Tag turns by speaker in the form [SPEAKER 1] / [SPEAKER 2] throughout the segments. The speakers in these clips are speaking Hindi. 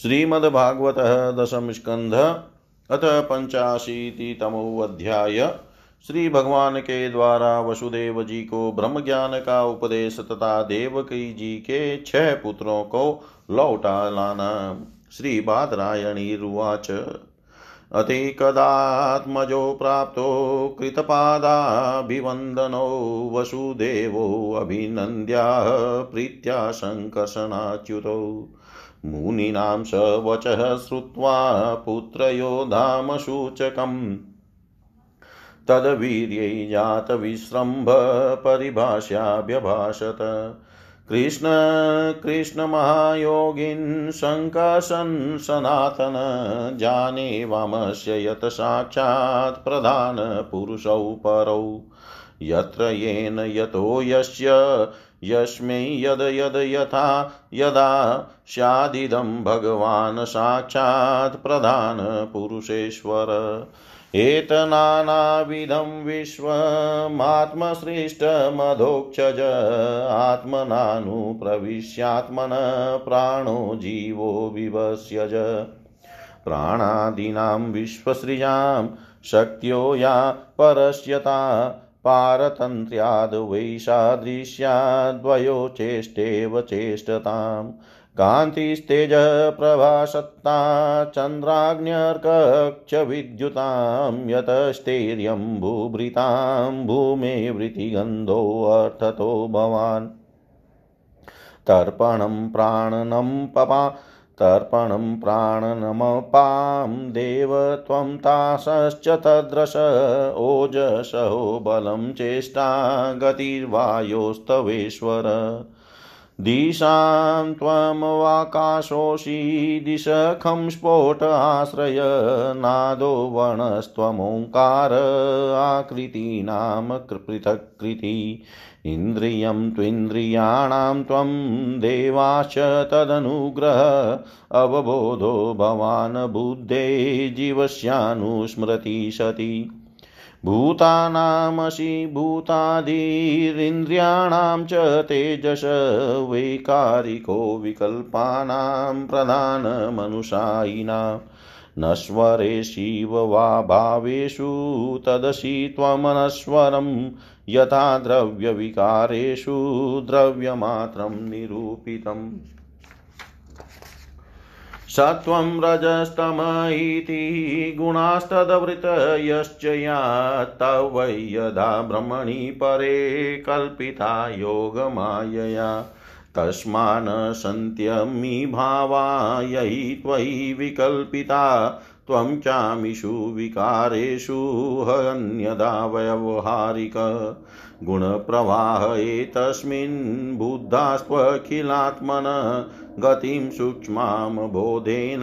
[SPEAKER 1] श्रीमद्भागवत दशम स्कंध अथ पंचाशीतितमोध्याय श्री भगवान के द्वारा वसुदेव जी को ब्रह्म ज्ञान का उपदेश तथा देवकी जी के छह पुत्रों को लौटा लाना श्री रुवाच अतिकदात्मजो प्राप्तो कृतपादाभिवन्दनो वसुदेवोऽभिनन्द्याः प्रीत्या सङ्कर्षणाच्युतौ मुनीनां स वचः श्रुत्वा पुत्रयोधामसूचकम् तद्वीर्यै जातविश्रम्भ परिभाष्याभ्यभाषत। कृष्ण, कृष्णमहायोगिन् शङ्काशन् सनातन जाने वामस्य यत् साक्षात् प्रधानपुरुषौ परौ। यत्र येन यतो यस्य यस्मै यद यद यथा यदा स्यादिदं भगवान् साक्षात् प्रधानपुरुषेश्वर एतनानाविधं विश्वमात्मसृष्टमधोक्षज आत्मनानुप्रविश्यात्मन प्राणो जीवो विवस्यज। प्राणादीनां विश्वसृजां शक्त्यो या परस्यता पारतन्त्र्याद्वैसादृश्याद्वयो चेष्टेव चेष्टताम्। कान्तिस्तेजप्रभासत्ता चन्द्राग्न्यर्कक्षविद्युतां यतस्थैर्यं भूभृतां भूमे वृत्तिगन्धोऽर्थतो भवान्। तर्पणं प्राणनं पपा तर्पणं प्राणनमपां देव त्वं तासश्च तद्रश ओजसहो बलं चेष्टा गतिर्वायोस्तवेश्वर। दिशां त्वमवाकाशोषि दिशखं स्फोट आश्रय नादो वणस्त्वमोङ्कार आकृतीनां पृथक्कृति इन्द्रियं त्विन्द्रियाणां त्वं देवाश्च तदनुग्रह अवबोधो भवान् बुद्धे जीवस्यानुस्मृति सति। भूतानामसि भूतादिरिन्द्रियाणां च तेजस वैकारिको विकल्पानां प्रधानमनुषायिनाम् नश्वरे शिव वा भावेषु तदसि त्वमनश्वरं यथा द्रव्यविकारेषु द्रव्यमात्रं निरूपितम्। सत्वं रजस्तम इति गुणास्तदवृतयश्च या तव वै यदा ब्रह्मणि परे कल्पिता योगमायया। तस्मान् सन्त्यमी भावा त्वयि विकल्पिता त्वं चामिषु विकारेषु हन्यदा व्यवहारिक गुणप्रवाह एतस्मिन् बुद्धास्त्वखिलात्मन गतिं सूक्ष्मां बोधेन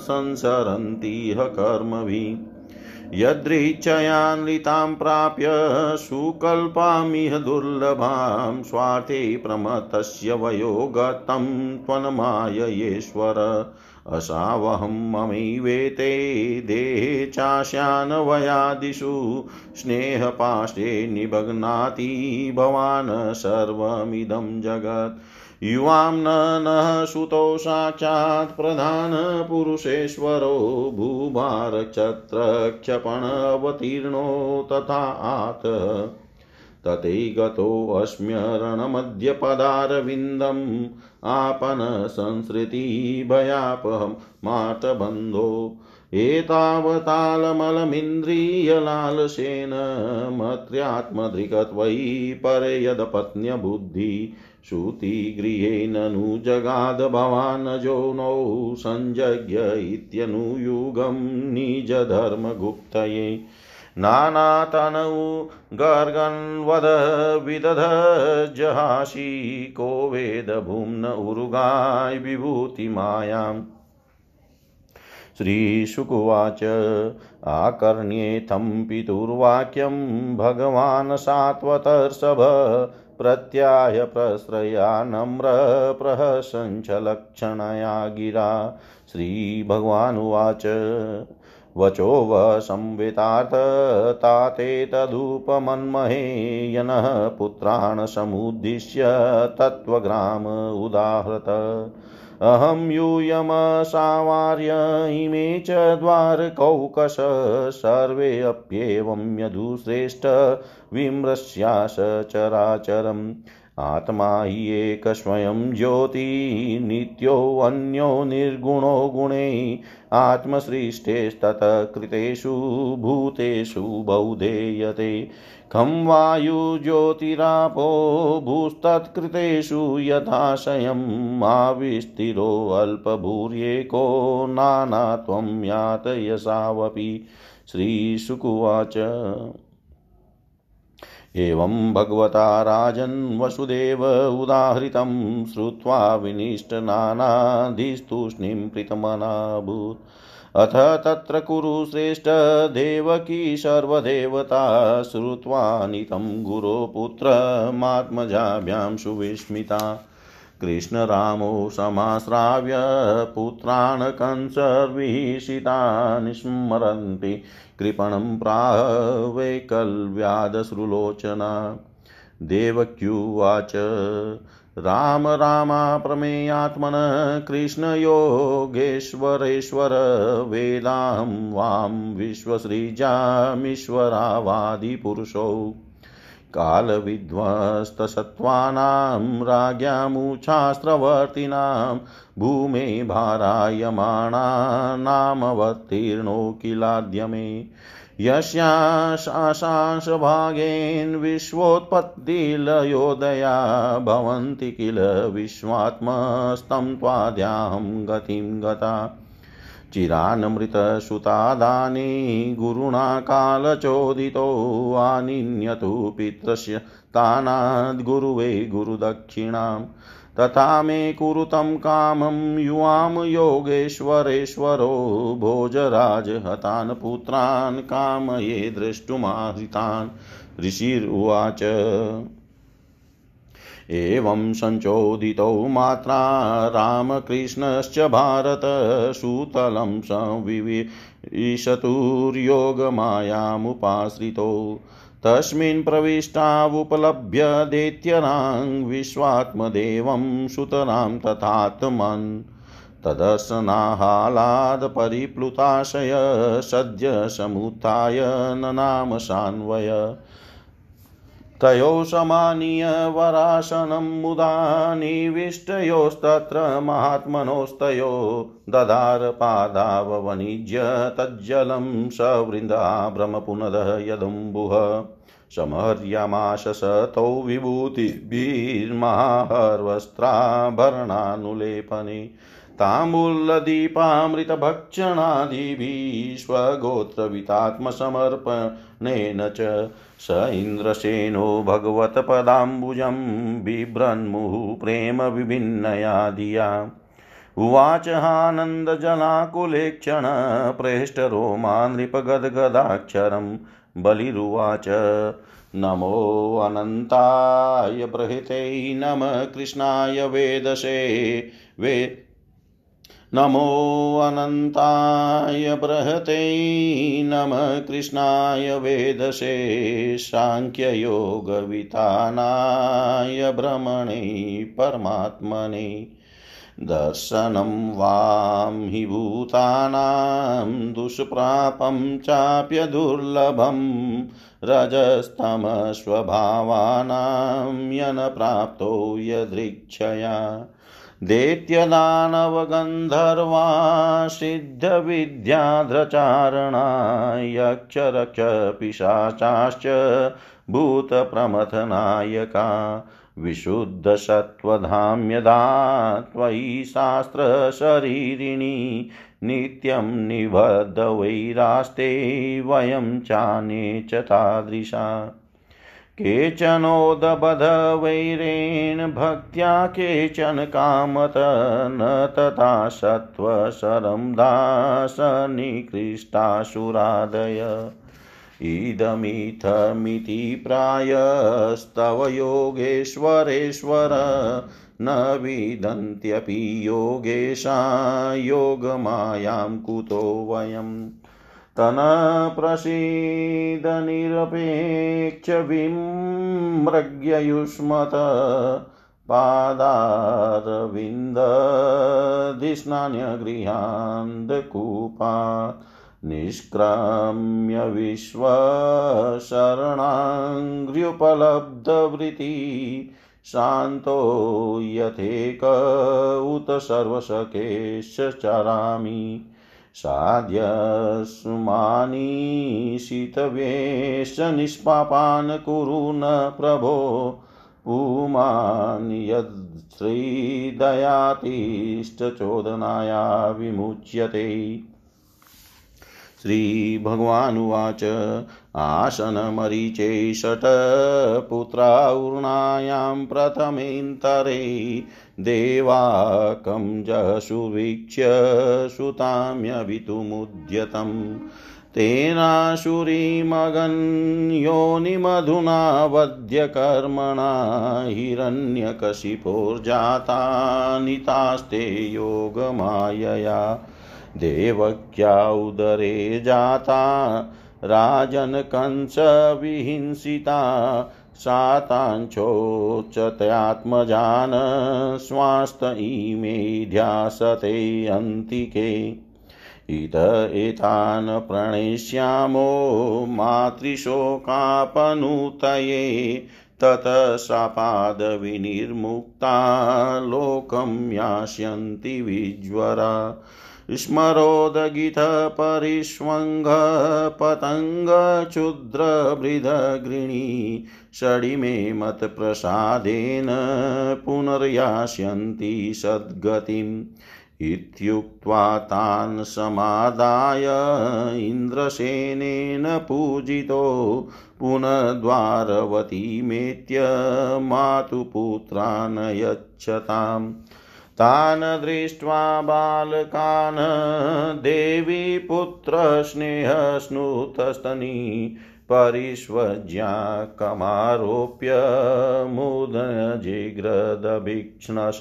[SPEAKER 1] संसरन्तीह कर्मभिः। यदृच्छयान्वितां प्राप्य सुकल्पामिह दुर्लभां स्वार्थे प्रमतस्य वयो गतं त्वन्माययेश्वर। असावहं ममैवेते देहे चास्यान्वयादिषु स्नेहपाशे निभग्नाति भवान् सर्वमिदं जगत्। युवां न नः सुतो साक्षात् प्रधानपुरुषेश्वरो भूभारक्षत्रक्षपणवतीर्णो तथा आत। तते गतोऽस्म्यरणमध्यपदारविन्दम् आपनसंसृतिभयापहं मातबन्धो। एतावतालमलमिन्द्रियलालसेन मत्र्यात्मधृकत्वयि परे यदपत्न्यबुद्धि। श्रुतिगृहे ननु जगाद भवानजो नौ संजज्ञ इत्यनुयुगं निजधर्मगुप्तये। नानातनौ गर्गन्वद विदधजहासि को वेदभुम्न उरुगाय विभूतिमायाम् श्रीशुकुवाच आकर्ण्येथं पितुर्वाक्यं भगवान् सात्वतर्षभ प्रत्याय प्रश्रया नम्र प्रहसञ्चलक्षणया गिरा। श्रीभगवानुवाच वचो वसंवितार्थताते तदुपमन्महे यनः पुत्रान् समुद्दिश्य तत्त्वग्राम उदाहृत। अहं यूयमसावार्य इमे च द्वारकौकश सर्वेऽप्येवं यदुश्रेष्ठ विमृश्या सचराचरम् आत्मा हि एकस्वयं ज्योति नित्योऽन्यो निर्गुणो गुणे, आत्मसृष्टेस्ततः कृतेषु भूतेषु बौधेयते खं वायुज्योतिरापो भूस्तत्कृतेषु यथाशयम् आविस्तिरोऽल्पभूर्येको नानात्वं यातयसावपि। श्रीशुकुवाच एवं भगवता राजन् वसुदेव उदाहृतं श्रुत्वा विनिष्टनानाधिस्तूष्णीं प्रीतमनाभूत्। अथ तत्र कुरु श्रेष्ठ देवकी सर्वदेवता श्रुत्वा नितं गुरोपुत्रमात्मजाभ्यां सुविस्मिता। कृष्णरामो समाश्राव्य पुत्रान् कंसर्विषितान् स्मरन्ति। कृपणं प्राह वैकल्व्यादश्रुलोचना देवक्युवाच, राम रामा प्रमेयात्मन कृष्णयोगेश्वरेश्वर वेदां वां विश्वसृजामीश्वरावादिपुरुषौ। कालविध्वस्तसत्त्वानां राज्ञामुच्छास्त्रवर्तिनां भूमे भारायमाणानामवतीर्णो किलाद्य मे यस्याशांशभागेन भवन्ति किल विश्वात्मस्तं त्वाद्याहं गतिं गता। चिरान्मृतसुतादानी गुरुणा कालचोदितो आनिन्यतु पितृस्य तानाद्गुरुवे गुरुदक्षिणाम्। तथा मे कुरुतं कामं युवां योगेश्वरेश्वरो भोजराजहतान् पुत्रान् कामये द्रष्टुमाहृतान्। ऋषिरुवाच। एवं सञ्चोदितौ मात्रा रामकृष्णश्च भारत सुतलं संविविशतुर्योगमायामुपाश्रितौ तस्मिन् प्रविष्टावुपलभ्य दैत्यरां विश्वात्मदेवं सुतरां तथात्मन्। तदर्शनाहालादपरिप्लुताशय सद्य समुत्थाय ननाम सान्वय तयोः समानीय वरासनं मुदा निविष्टयोस्तत्र महात्मनोस्तयो ददार पादाववनिज्य तज्जलं सवृन्दाभ्रमपुनदः यदुम्बुः समर्यमाश स तौ विभूतिभिर्माहर्वस्त्राभरणानुलेपने ताम्बूलदीपामृतभक्षणादिभिः स्वगोत्रवितात्मसमर्पणेन च स इन्द्रसेनो भगवत्पदाम्बुजं प्रेम विभिन्नया धिया। उवाच आनन्दजलाकुलेक्षण प्रेष्टरोमा नृपगद्गदाक्षरं बलिरुवाच, नमो अनन्ताय बृहते नम कृष्णाय वेदसे। वे नमो अनन्ताय बृहते नमः कृष्णाय वेदसे साङ्ख्ययोगवितानाय भ्रमणे परमात्मने दर्शनं वां हि भूतानां दुष्प्रापं चाप्यदुर्लभं रजस्तमस्वभावानां यनप्राप्तो यदृच्छया दैत्यदानवगन्धर्वा सिद्धविद्याध्रचारणा यक्षरक्षपिशाचाश्च भूतप्रमथनायका विशुद्धसत्त्वधाम्यदा त्वयि शास्त्रशरीरिणी नित्यं निबद्धवैरास्ते वयं चाने च तादृशा केचनोदबधवैरेण भक्त्या केचन कामत, न तथा सत्त्वशरं दासनिकृष्टासुरादय इदमिथमिति प्रायस्तव योगेश्वरेश्वर, न विदन्त्यपि योगेशा योगमायां कुतो वयम्। तनप्रसीदनिरपेक्षविमृग्ययुष्मत पादारविन्दधिस्नान्यगृहान्दकूपात् निष्क्रम्य विश्वशरणाङ्घ्र्युपलब्धवृत्ति शान्तो यथेक उत सर्वशकेश चरामि। साध्यस्मानीशितवेश निष्पापान् कुरु न प्रभो पुमान् यद्श्रीदयातिष्ठचोदनाया विमुच्यते श्रीभगवानुवाच आसनमरीचे षट्पुत्राऊर्णायां प्रथमेन्तरे देवाकं जसुवीक्ष्य सुताम्यवितुमुद्यतम्। तेनाशुरीमगन्योनिमधुना वध्यकर्मणा हिरण्यकशिपोर्जातानितास्ते योगमायया। देवक्या उदरे जाता राजनकंसविहिंसिता साताञ्चोच्चत्यात्मजान् स्वास्त इमे ध्यासते अन्तिके इत एतान् प्रणेष्यामो मातृशोकापनुतये ततः शापादविनिर्मुक्ता लोकं यास्यन्ति विज्वरा। स्मरोदगितपरिष्वङ्गपतङ्गक्षुद्रभृदगृणी षडिमे मत्प्रसादेन पुनर्यास्यन्ति सद्गतिम् इत्युक्त्वा तान् समादाय इन्द्रसेनेन पूजितो पुनद्वारवतीमेत्य मातुपुत्रान् यच्छताम् तान् दृष्ट्वा बालकान् देवी पुत्रस्नेहस्नुतस्तनी परिष्वज्या कमारोप्य मुदजिग्रदभीक्ष्णश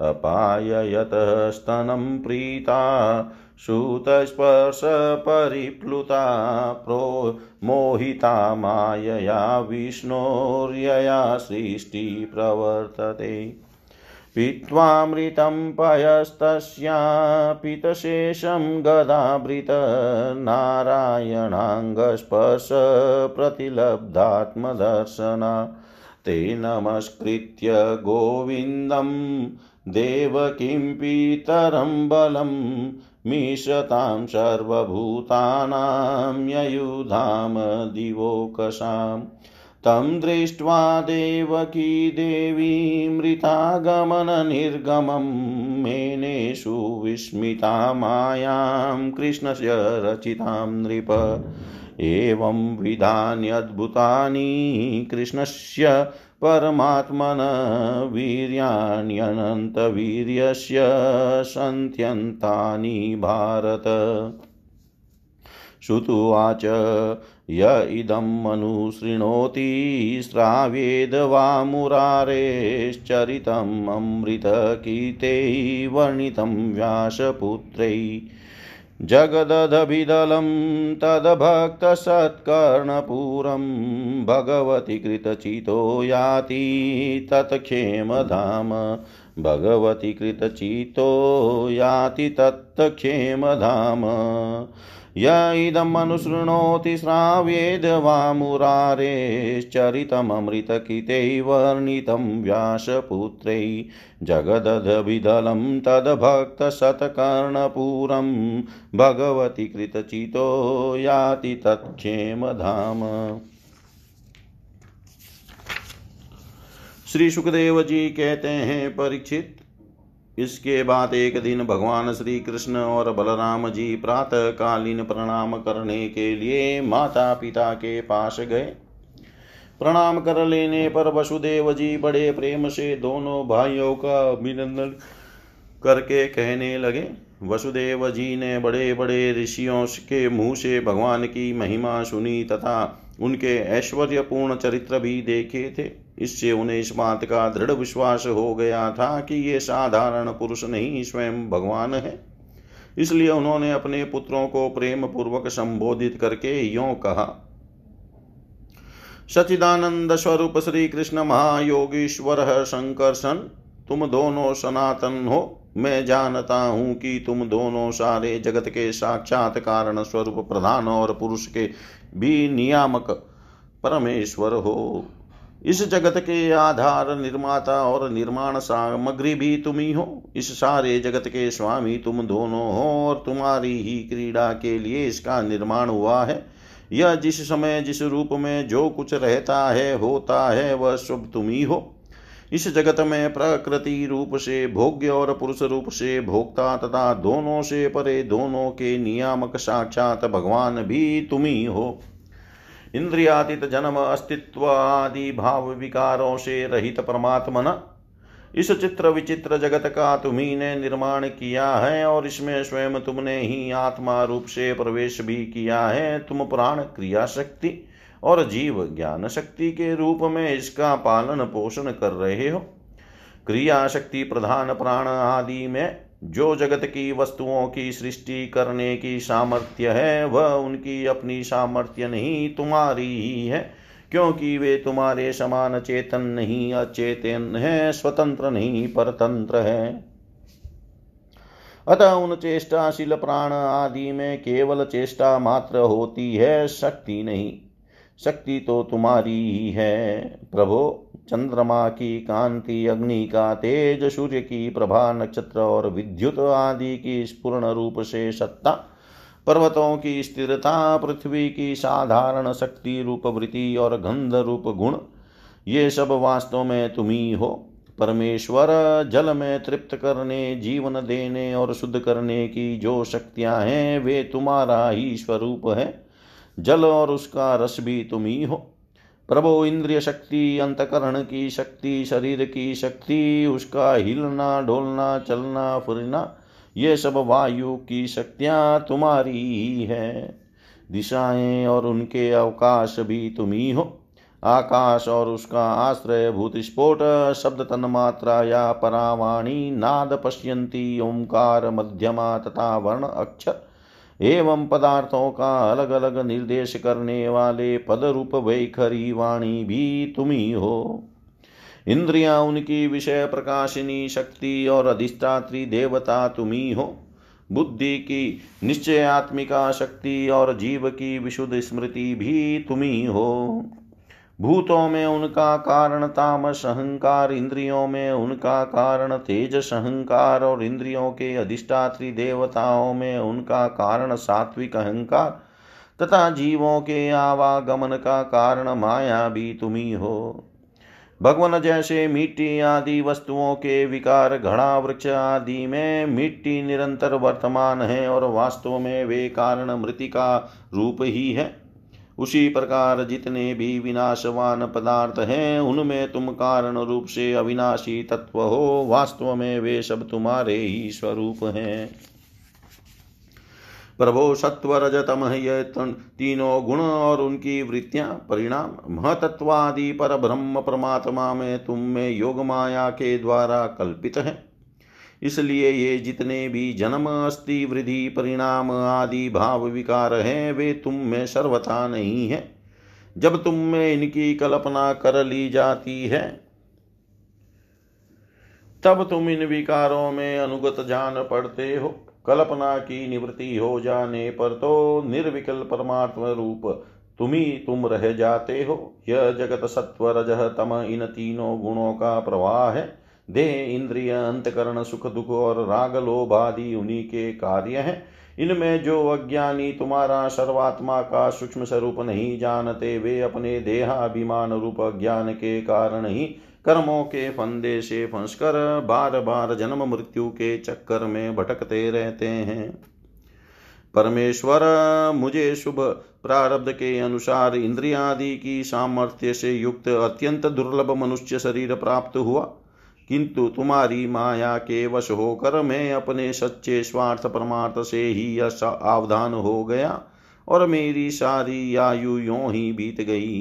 [SPEAKER 1] अपाययतस्तनं प्रीता श्रुतस्पर्शपरिप्लुता प्रो मोहिता मायया विष्णोर्यया सृष्टिप्रवर्तते। पीत्वामृतं पयस्तस्या पितशेषं गदाभृत नारायणाङ्गस्पर्श प्रतिलब्धात्मदर्शना ते नमस्कृत्य गोविन्दं देवकिं पितरं बलं मिषतां सर्वभूतानां ययुधाम दिवोकसाम्। तं दृष्ट्वा देवकी देवी मृतागमननिर्गमं मेनेषु विस्मिता मायां कृष्णस्य रचितां नृप। एवं विधान्यद्भुतानि कृष्णस्य परमात्मन वीर्याण्यनन्तवीर्यस्य सन्त्यन्तानि भारत। श्रुतुवाच य इदम् अनुशृणोति श्राव्येद वा मुरारेश्चरितम् अमृतकीर्ते वर्णितं व्यासपुत्रै। जगदधभिदलं तद्भक्तसत्कर्णपुरं भगवति कृतचितो याति तत्क्षेमधाम। भगवति कृतचितो याति तत्क्षेमधाम। य इदमनुशृणोति श्राव्येद वा मुरारेश्चरितममृतकिते वर्णितं व्यासपुत्रै जगदधभिदलं तद्भक्तशतकर्णपूरं भगवति कृतचितो याति तत्क्षेमधाम। श्री सुखदेव जी कहते हैं, परीक्षित इसके बाद एक दिन भगवान श्री कृष्ण और बलराम जी प्रातः कालीन प्रणाम करने के लिए माता पिता के पास गए। प्रणाम कर लेने पर वसुदेव जी बड़े प्रेम से दोनों भाइयों का अभिनंदन करके कहने लगे। वसुदेव जी ने बड़े बड़े ऋषियों के मुँह से भगवान की महिमा सुनी तथा उनके ऐश्वर्यपूर्ण चरित्र भी देखे थे। इससे उन्हें इस बात का दृढ़ विश्वास हो गया था कि ये साधारण पुरुष नहीं, स्वयं भगवान है। इसलिए उन्होंने अपने पुत्रों को प्रेम पूर्वक संबोधित करके यो कहा सचिदानंद स्वरूप श्री कृष्ण महायोगीश्वर शंकर सन, तुम दोनों सनातन हो। मैं जानता हूँ कि तुम दोनों सारे जगत के साक्षात कारण स्वरूप प्रधान और पुरुष के भी नियामक परमेश्वर हो। इस जगत के आधार निर्माता और निर्माण सामग्री भी तुम ही हो। इस सारे जगत के स्वामी तुम दोनों हो और तुम्हारी ही क्रीड़ा के लिए इसका निर्माण हुआ है। यह जिस समय, जिस रूप में जो कुछ रहता है, होता है, वह सब तुम ही हो। इस जगत में प्रकृति रूप से, भोग्य और पुरुष रूप से, भोक्ता तथा दोनों से परे, दोनों के नियामक साक्षात भगवान भी तुम ही हो। इंद्रियातीत जन्म अस्तित्व आदि भाव विकारों से रहित परमात्मन इस चित्र विचित्र जगत का तुम्ही ने निर्माण किया है और इसमें स्वयं तुमने ही आत्मा रूप से प्रवेश भी किया है। तुम प्राण क्रिया शक्ति और जीव ज्ञान शक्ति के रूप में इसका पालन पोषण कर रहे हो। क्रिया शक्ति प्रधान प्राण आदि में जो जगत की वस्तुओं की सृष्टि करने की सामर्थ्य है, वह उनकी अपनी सामर्थ्य नहीं, तुम्हारी ही है। क्योंकि वे तुम्हारे समान चेतन नहीं, अचेतन है, स्वतंत्र नहीं, परतंत्र है। अतः उन चेष्टाशील प्राण आदि में केवल चेष्टा मात्र होती है, शक्ति नहीं। शक्ति तो तुम्हारी ही है, प्रभो। चंद्रमा की कांति, अग्नि का तेज, सूर्य की प्रभा नक्षत्र और विद्युत आदि की स्पूर्ण रूप से सत्ता, पर्वतों की स्थिरता, पृथ्वी की साधारण शक्ति रूप वृत्ति और गंध रूप गुण, ये सब वास्तव में तुम्ही हो। परमेश्वर, जल में तृप्त करने, जीवन देने और शुद्ध करने की जो शक्तियाँ हैं, वे तुम्हारा ही स्वरूप है। जल और उसका रस भी तुम ही हो। प्रभो इंद्रिय शक्ति, अंतकरण की शक्ति, शरीर की शक्ति, उसका हिलना, डोलना, चलना, फिरना, ये सब वायु की शक्तियाँ तुम्हारी ही है। दिशाएँ और उनके अवकाश भी तुम ही हो। आकाश और उसका आश्रय भूत स्फोट शब्द तन्मात्रा या परावाणी, नाद पश्यंती, ओंकार, मध्यमा तथा वर्ण अक्षर। एवं पदार्थों का अलग अलग निर्देश करने वाले पद रूप वैखरी वाणी भी तुम ही हो। इंद्रिया उनकी विषय प्रकाशिनी शक्ति और अधिष्ठात्री देवता तुम ही हो। बुद्धि की निश्चयात्मिका शक्ति और जीव की विशुद्ध स्मृति भी तुम ही हो। भूतों में उनका कारण तामस, अहंकार, इंद्रियों में उनका कारण तेज अहंकार और इंद्रियों के अधिष्ठात्री देवताओं में उनका कारण सात्विक अहंकार तथा जीवों के आवागमन का कारण माया भी तुम्ही हो। भगवान जैसे मिट्टी आदि वस्तुओं के विकार, घड़ा, वृक्ष आदि में मिट्टी निरंतर वर्तमान है और वास्तव में वे कारण मृतिका रूप ही है। उसी प्रकार जितने भी विनाशवान पदार्थ हैं, उनमें तुम कारण रूप से अविनाशी तत्व हो। वास्तव में वे सब तुम्हारे ही स्वरूप हैं। प्रभो सत्व रजतम ये तीनों गुण और उनकी वृत्तियाँ, परिणाम, महतत्वादि पर ब्रह्म परमात्मा में तुम में योग माया के द्वारा कल्पित है। इसलिए ये जितने भी जन्म अस्थि वृद्धि, परिणाम आदि भाव विकार हैं, वे तुम में सर्वथा नहीं है। जब तुम में इनकी कल्पना कर ली जाती है, तब तुम इन विकारों में अनुगत जान पड़ते हो। कल्पना की निवृत्ति हो जाने पर तो निर्विकल परमात्म रूप तुम ही तुम रह जाते हो। यह जगत सत्व रज तम, इन तीनों गुणों का प्रवाह है। देह इंद्रिय, अंतकरण, सुख, दुख और राग, लोभ आदि उन्हीं के कार्य हैं। इनमें जो अज्ञानी तुम्हारा सर्वात्मा का सूक्ष्म स्वरूप नहीं जानते, वे अपने देहाभिमान रूप ज्ञान के कारण ही कर्मों के फंदे से फंसकर बार बार जन्म मृत्यु के चक्कर में भटकते रहते हैं। परमेश्वर, मुझे शुभ प्रारब्ध के अनुसार इंद्रियादि की सामर्थ्य से युक्त अत्यंत दुर्लभ मनुष्य शरीर प्राप्त हुआ। किंतु तुम्हारी माया के वश होकर मैं अपने सच्चे स्वार्थ परमार्थ से ही आवधान हो गया और मेरी सारी आयु यो ही बीत गई।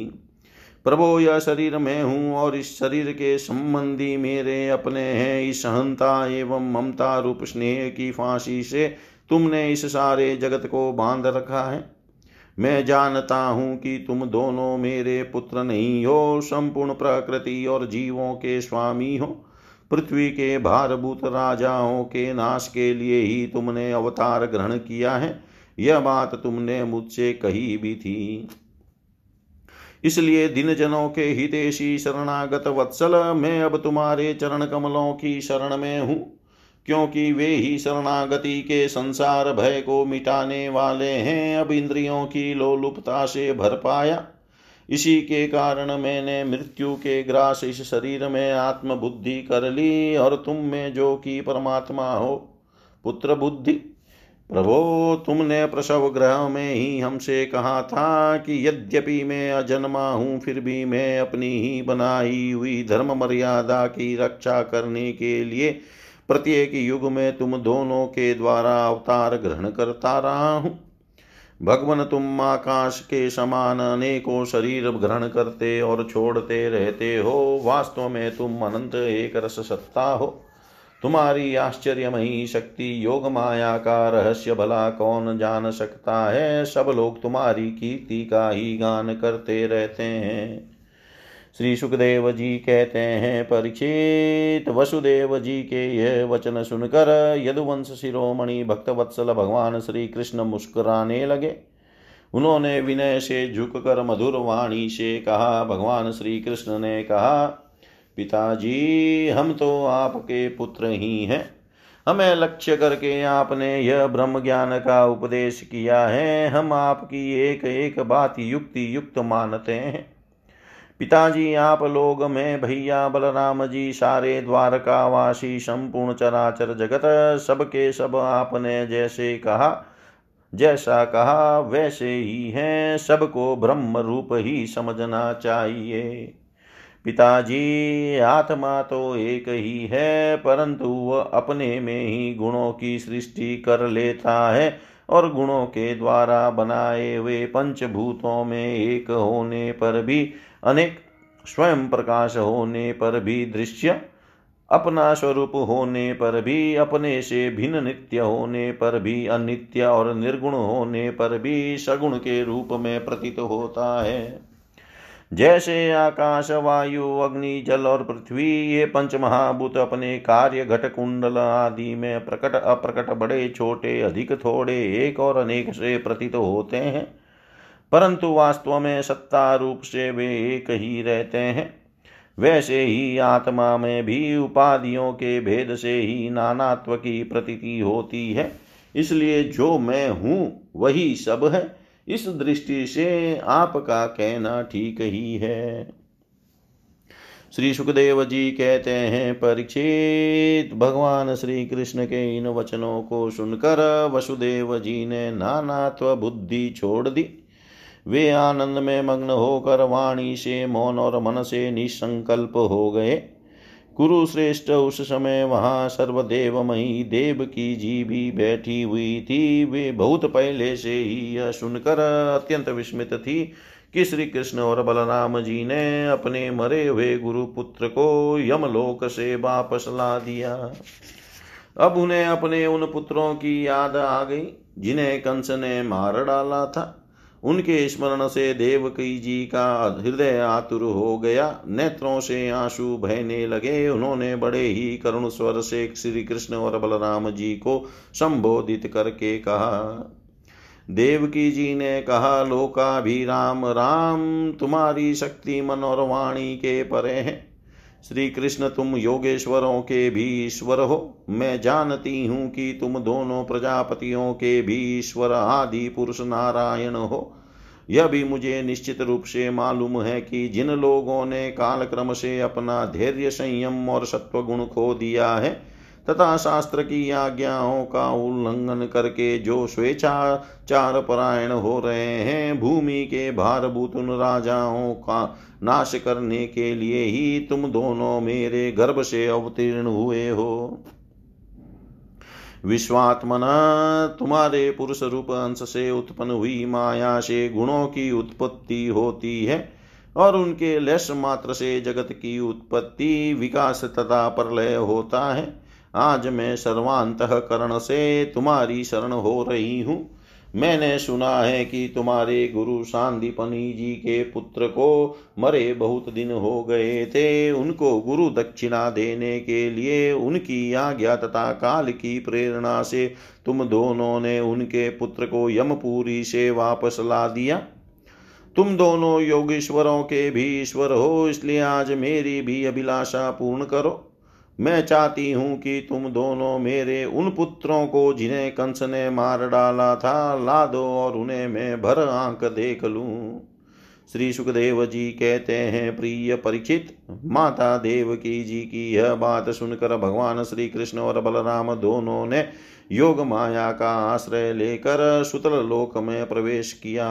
[SPEAKER 1] प्रभो, यह शरीर मैं हूँ और इस शरीर के संबंधी मेरे अपने हैं इस सहनता एवं ममता रूप स्नेह की फांसी से तुमने इस सारे जगत को बाँध रखा है। मैं जानता हूँ कि तुम दोनों मेरे पुत्र नहीं हो, संपूर्ण प्रकृति और जीवों के स्वामी हो। पृथ्वी के भारभूत राजाओं के नाश के लिए ही तुमने अवतार ग्रहण किया है। यह बात तुमने मुझसे कही भी थी। इसलिए दिन जनों के हितेशी शरणागत वत्सल, मैं अब तुम्हारे चरण कमलों की शरण में हूँ, क्योंकि वे ही शरणागति के संसार भय को मिटाने वाले हैं। अब इंद्रियों की लोलुपता से भर पाया। इसी के कारण मैंने मृत्यु के ग्रास इस शरीर में आत्म बुद्धि कर ली, और तुम में जो कि परमात्मा हो, पुत्र बुद्धि। प्रभो, तुमने प्रसव ग्रह में ही हमसे कहा था कि यद्यपि मैं अजन्मा हूँ, फिर भी मैं अपनी ही बनाई हुई धर्म मर्यादा की रक्षा करने के लिए प्रत्येक युग में तुम दोनों के द्वारा अवतार ग्रहण करता रहा हूँ। भगवान तुम आकाश के समान अनेकों शरीर ग्रहण करते और छोड़ते रहते हो। वास्तव में तुम अनंत एक रस सत्ता हो। तुम्हारी आश्चर्यमयी शक्ति, योग माया का रहस्य भला कौन जान सकता है? सब लोग तुम्हारी कीर्ति का ही गान करते रहते हैं। श्री सुखदेव जी कहते हैं, परीक्षित वसुदेव जी के यह वचन सुनकर यदुवंश शिरोमणि भक्तवत्सल भगवान श्री कृष्ण मुस्कुराने लगे। उन्होंने विनय से झुककर मधुर वाणी से कहा, भगवान श्री कृष्ण ने कहा, पिताजी, हम तो आपके पुत्र ही हैं। हमें लक्ष्य करके आपने यह ब्रह्म ज्ञान का उपदेश किया है। हम आपकी एक एक बात युक्ति युक्त मानते हैं। पिताजी, आप लोग, में भैया, बलराम जी, सारे द्वारकावासी संपूर्ण चराचर जगत, सबके सब आपने जैसे कहा, जैसा कहा, वैसे ही है, सबको ब्रह्म रूप ही समझना चाहिए। पिताजी, आत्मा तो एक ही है, परंतु वह अपने में ही गुणों की सृष्टि कर लेता है और गुणों के द्वारा बनाए हुए पंचभूतों में एक होने पर भी अनेक स्वयं प्रकाश होने पर भी दृश्य, अपना स्वरूप होने पर भी, अपने से भिन्न नित्य होने पर भी, अनित्य और निर्गुण होने पर भी सगुण के रूप में प्रतीत होता है। जैसे आकाश, वायु, अग्नि, जल और पृथ्वी, ये पंच महाभूत अपने कार्य घट कुंडल आदि में प्रकट, अप्रकट, बड़े, छोटे, अधिक, थोड़े, एक और अनेक से प्रतीत होते हैं। परंतु वास्तव में सत्ता रूप से वे एक ही रहते हैं। वैसे ही आत्मा में भी उपाधियों के भेद से ही नानात्व की प्रतीति होती है। इसलिए जो मैं हूँ, वही सब है। इस दृष्टि से आपका कहना ठीक ही है। श्री सुखदेव जी कहते हैं, परीक्षित, भगवान श्री कृष्ण के इन वचनों को सुनकर वसुदेव जी ने नानात्व बुद्धि छोड़ दी। वे आनंद में मग्न होकर वाणी से मौन और मन से निसंकल्प हो गए। कुरुश्रेष्ठ उस समय वहाँ सर्वदेवमयी देव की जी भी बैठी हुई थी। वे बहुत पहले से ही यह सुनकर अत्यंत विस्मित थी कि श्री कृष्ण और बलराम जी ने अपने मरे हुए गुरु पुत्र को यमलोक से वापस ला दिया। अब उन्हें अपने उन पुत्रों की याद आ गई, जिन्हें कंस ने मार डाला था। उनके स्मरण से देवकी जी का हृदय आतुर हो गया। नेत्रों से आँसू बहने लगे। उन्होंने बड़े ही करुण स्वर से श्री कृष्ण और बलराम जी को संबोधित करके कहा। देवकी जी ने कहा लोका भी राम राम, तुम्हारी शक्ति मन और वाणी के परे है। श्री कृष्ण तुम योगेश्वरों के भी ईश्वर हो। मैं जानती हूँ कि तुम दोनों प्रजापतियों के भी ईश्वर आदि पुरुष नारायण हो। यह भी मुझे निश्चित रूप से मालूम है कि जिन लोगों ने कालक्रम से अपना धैर्य संयम और सत्व गुण खो दिया है तथा शास्त्र की आज्ञाओं का उल्लंघन करके जो स्वेच्छाचार परायण हो रहे हैं, भूमि के भारभूत उन राजाओं का नाश करने के लिए ही तुम दोनों मेरे गर्भ से अवतीर्ण हुए हो। विश्वात्मना, तुम्हारे पुरुष रूप अंश से उत्पन्न हुई माया से गुणों की उत्पत्ति होती है और उनके लेश मात्र से जगत की उत्पत्ति, विकास तथा प्रलय होता है। आज मैं सर्वांत करण से तुम्हारी शरण हो रही हूँ। मैंने सुना है कि तुम्हारे गुरु सांदीपनी जी के पुत्र को मरे बहुत दिन हो गए थे। उनको गुरु दक्षिणा देने के लिए उनकी आज्ञा तथा काल की प्रेरणा से तुम दोनों ने उनके पुत्र को यमपुरी से वापस ला दिया। तुम दोनों योगेश्वरों के भी ईश्वर हो, इसलिए आज मेरी भी अभिलाषा पूर्ण करो। मैं चाहती हूँ कि तुम दोनों मेरे उन पुत्रों को जिन्हें कंस ने मार डाला था ला दो और उन्हें मैं भर आँख देख लूँ। श्री सुखदेव जी कहते हैं, प्रिय परिचित माता देवकी जी की यह बात सुनकर भगवान श्री कृष्ण और बलराम दोनों ने योग माया का आश्रय लेकर सुतल लोक में प्रवेश किया।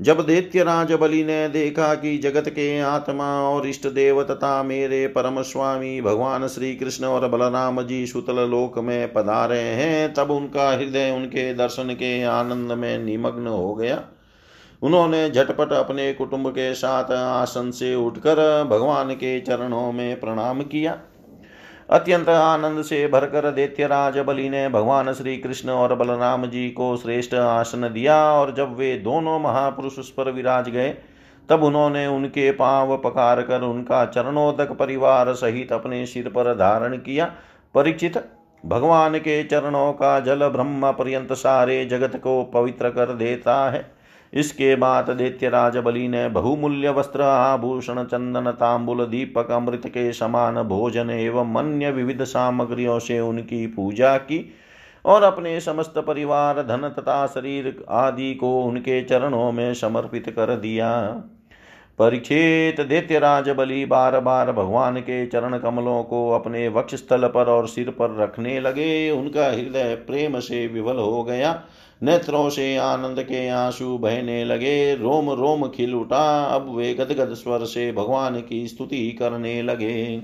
[SPEAKER 1] जब दैत्यराज बलि ने देखा कि जगत के आत्मा और इष्ट देव तथा मेरे परम स्वामी भगवान श्री कृष्ण और बलराम जी सुतल लोक में पधारे हैं, तब उनका हृदय उनके दर्शन के आनंद में निमग्न हो गया। उन्होंने झटपट अपने कुटुंब के साथ आसन से उठकर भगवान के चरणों में प्रणाम किया। अत्यंत आनंद से भरकर दैत्यराज बलि ने भगवान श्री कृष्ण और बलराम जी को श्रेष्ठ आसन दिया और जब वे दोनों महापुरुष उस पर विराज गए, तब उन्होंने उनके पाँव पकार कर उनका चरणोदक परिवार सहित अपने सिर पर धारण किया। परिचित भगवान के चरणों का जल ब्रह्म पर्यंत सारे जगत को पवित्र कर देता है। इसके बाद दैत्यराज बलि ने बहुमूल्य वस्त्र, आभूषण, चंदन, तांबुल, दीपक, अमृत के समान भोजन एवं अन्य विविध सामग्रियों से उनकी पूजा की और अपने समस्त परिवार, धन तथा शरीर आदि को उनके चरणों में समर्पित कर दिया। परीक्षित दैत्यराज बलि बार बार भगवान के चरण कमलों को अपने वक्ष स्थल पर और सिर पर रखने लगे। उनका हृदय प्रेम से विवल हो गया। नेत्रों से आनंद के आँसू बहने लगे, रोम रोम खिल उठा, अब वे गदगद स्वर से भगवान की स्तुति करने लगे।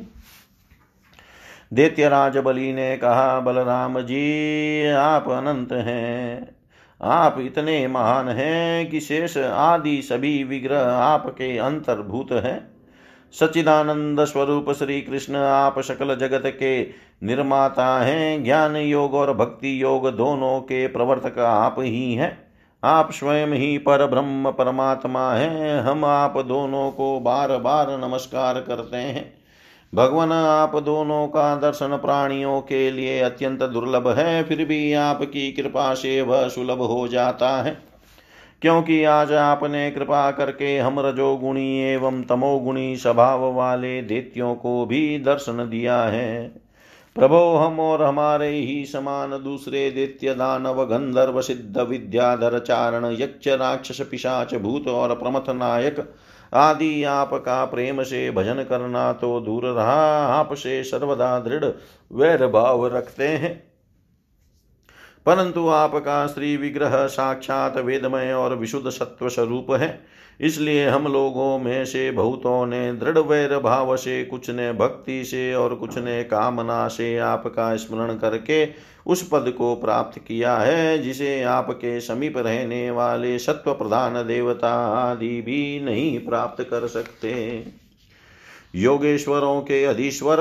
[SPEAKER 1] दैत्यराज बलि ने कहा, बलराम जी, आप अनंत हैं, आप इतने महान हैं कि शेष आदि सभी विग्रह आपके अंतर्भूत हैं। सचिदानंद स्वरूप श्री कृष्ण, आप सकल जगत के निर्माता हैं। ज्ञान योग और भक्ति योग दोनों के प्रवर्तक आप ही हैं। आप स्वयं ही पर ब्रह्म परमात्मा हैं। हम आप दोनों को बार बार नमस्कार करते हैं। भगवान, आप दोनों का दर्शन प्राणियों के लिए अत्यंत दुर्लभ है। फिर भी आपकी कृपा से वह सुलभ हो जाता है। क्योंकि आज आपने कृपा करके हम रजोगुणी एवं तमोगुणी स्वभाव वाले देत्यों को भी दर्शन दिया है। प्रभो, हम और हमारे ही समान दूसरे दैत्य दानव गंधर्व सिद्ध विद्याधर चारण यक्ष राक्षस पिशाच भूत और प्रमथ नायक आदि आपका प्रेम से भजन करना तो दूर रहा। आपसे सर्वदा दृढ़ वैर भाव रखते हैं। परंतु आपका श्री विग्रह साक्षात वेदमय और विशुद्ध सत्व स्वरूप है। इसलिए हम लोगों में से बहुतों ने दृढ़ वैर भाव से, कुछ ने भक्ति से और कुछ ने कामना से आपका स्मरण करके उस पद को प्राप्त किया है, जिसे आपके समीप रहने वाले सत्व प्रधान देवता आदि भी नहीं प्राप्त कर सकते। योगेश्वरों के अधीश्वर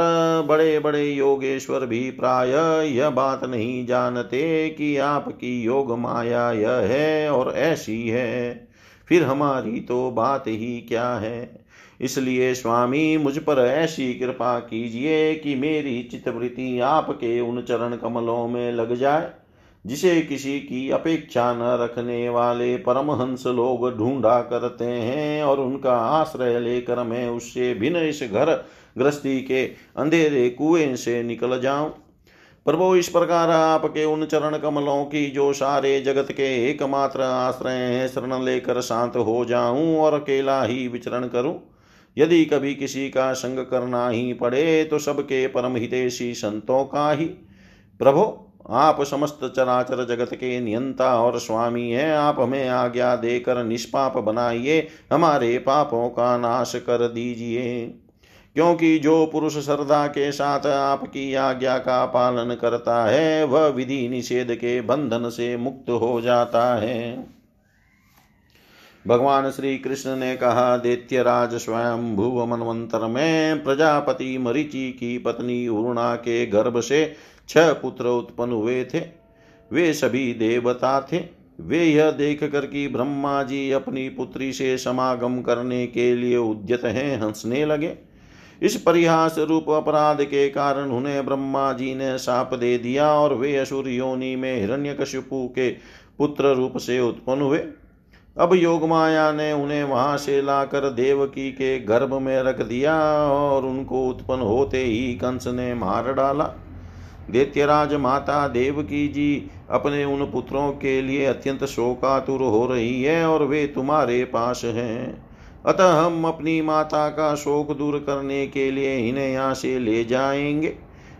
[SPEAKER 1] बड़े बड़े योगेश्वर भी प्राय यह बात नहीं जानते कि आपकी योग माया यह है और ऐसी है। फिर हमारी तो बात ही क्या है? इसलिए स्वामी, मुझ पर ऐसी कृपा कीजिए कि मेरी चित्तवृत्ति आपके उन चरण कमलों में लग जाए। जिसे किसी की अपेक्षा न रखने वाले परमहंस लोग ढूंढा करते हैं और उनका आश्रय लेकर मैं उससे भिन्न इस घर गृहस्थी के अंधेरे कुएँ से निकल जाऊँ। प्रभो, इस प्रकार आपके उन चरण कमलों की जो सारे जगत के एकमात्र आश्रय हैं, शरण लेकर शांत हो जाऊँ और अकेला ही विचरण करूँ। यदि कभी किसी का संग करना ही पड़े तो सबके परम हितेशी संतों का ही। प्रभु आप समस्त चराचर जगत के नियंता और स्वामी हैं। आप हमें आज्ञा देकर निष्पाप बनाइए। हमारे पापों का नाश कर दीजिए। क्योंकि जो पुरुष श्रद्धा के साथ आपकी आज्ञा का पालन करता है, वह विधि निषेध के बंधन से मुक्त हो जाता है। भगवान श्री कृष्ण ने कहा दैत्यराज स्वयं भुव मनवंतर में प्रजापति मरीचि की पत्नी उर्णा के गर्भ से छह पुत्र उत्पन्न हुए थे। वे सभी देवता थे। वे यह देख कर कि ब्रह्मा जी अपनी पुत्री से समागम करने के लिए उद्यत हैं, हंसने लगे। इस परिहास रूप अपराध के कारण उन्हें ब्रह्मा जी ने साप दे दिया और वे असुर योनि में हिरण्यकशिपु के पुत्र रूप से उत्पन्न हुए। अब योग माया ने उन्हें वहाँ से लाकर देवकी के गर्भ में रख दिया और उनको उत्पन्न होते ही कंस ने मार डाला। दैत्यराज माता देवकी जी अपने उन पुत्रों के लिए अत्यंत शोकातुर हो रही है और वे तुम्हारे पास हैं। अतः हम अपनी माता का शोक दूर करने के लिए इन्हें यहाँ से ले जाएँगे।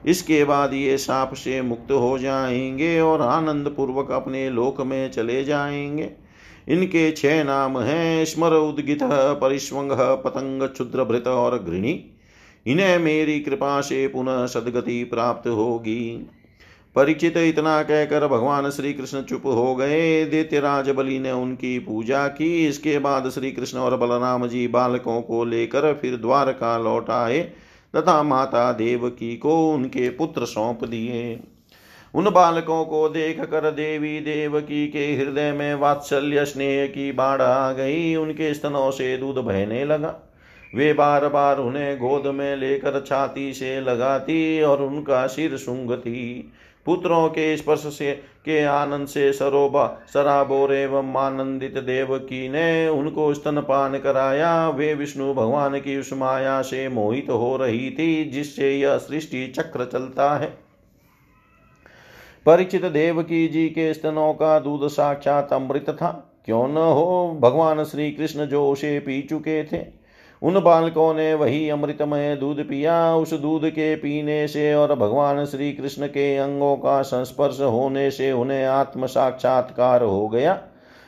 [SPEAKER 1] इसके बाद ये साप से मुक्त हो जाएँगे और आनंद पूर्वक अपने लोक में चले जाएँगे। इनके छह नाम हैं स्मर उद्गित परिस्वंग पतंग, क्षुद्र भृत और घृणी इन्हें मेरी कृपा से पुनः सदगति प्राप्त होगी। परीक्षित इतना कहकर भगवान श्री कृष्ण चुप हो गए। दैत्यराज बलि ने उनकी पूजा की। इसके बाद श्री कृष्ण और बलराम जी बालकों को लेकर फिर द्वारका लौट आए। तथा माता देवकी को उनके पुत्र सौंप दिए। उन बालकों को देख कर देवी देवकी के हृदय में वात्सल्य स्नेह की बाढ़ आ गई। उनके स्तनों से दूध बहने लगा। वे बार बार उन्हें गोद में लेकर छाती से लगाती और उनका सिर सूंघती। पुत्रों के स्पर्श से, के आनंद से सरोबा, सराबोर एवं आनंदित देवकी ने उनको स्तनपान कराया। वे विष्णु भगवान की उस माया से मोहित हो रही थी, जिससे यह सृष्टि चक्र चलता है। परिचित देवकी जी के स्तनों का दूध साक्षात अमृत था। क्यों न हो, भगवान श्री कृष्ण जो उसे पी चुके थे। उन बालकों ने वही अमृतमय दूध पिया। उस दूध के पीने से और भगवान श्री कृष्ण के अंगों का संस्पर्श होने से उन्हें आत्म साक्षात्कार हो गया।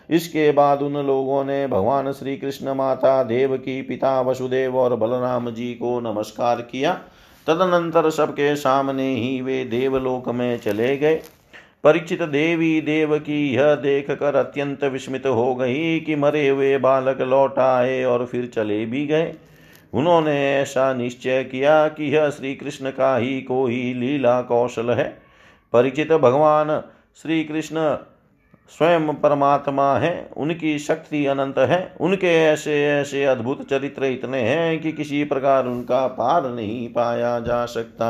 [SPEAKER 1] इसके बाद उन लोगों ने भगवान श्री कृष्ण माता देव की पिता वसुदेव और बलराम जी को नमस्कार किया। तदनंतर सबके सामने ही वे देवलोक में चले गए। परिचित देवी देव की यह देख कर अत्यंत विस्मित हो गई कि मरे हुए बालक लौट आए और फिर चले भी गए। उन्होंने ऐसा निश्चय किया कि यह श्री कृष्ण का ही कोई लीला कौशल है। परिचित भगवान श्री कृष्ण स्वयं परमात्मा है, उनकी शक्ति अनंत है, उनके ऐसे ऐसे अद्भुत चरित्र इतने हैं कि किसी प्रकार उनका पार नहीं पाया जा सकता।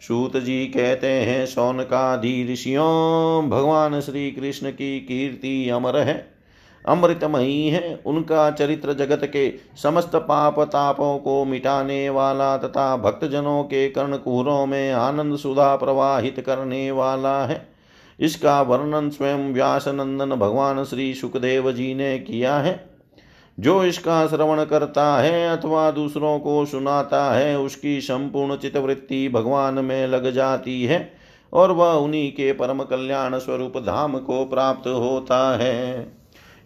[SPEAKER 1] सूत जी कहते हैं सौनकादि ऋषियों, भगवान श्री कृष्ण की कीर्ति अमर है, अमृतमयी है। उनका चरित्र जगत के समस्त पाप तापों को मिटाने वाला तथा भक्तजनों के कर्णकुहरों में आनंद सुधा प्रवाहित करने वाला है। इसका वर्णन स्वयं व्यास नंदन भगवान श्री सुखदेव जी ने किया है। जो इसका श्रवण करता है अथवा दूसरों को सुनाता है, उसकी संपूर्ण चितवृत्ति भगवान में लग जाती है और वह उन्हीं के परम कल्याण स्वरूप धाम को प्राप्त होता है।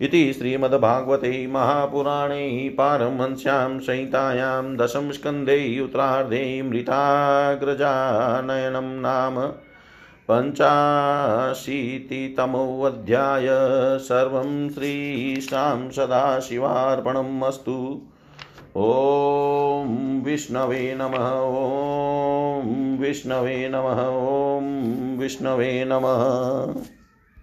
[SPEAKER 1] इति श्रीमद्भागवते महापुराणे पारमहंस्यां संहितायां स्कन्धे उत्तरार्धे मृताग्रजानयनं नाम पञ्चाशीतितमोऽध्याय सर्वं श्रीशां सदाशिवार्पणम् अस्तु। ॐ विष्णवे नमः ॐ विष्णवे नमः ॐ विष्णवे नमः।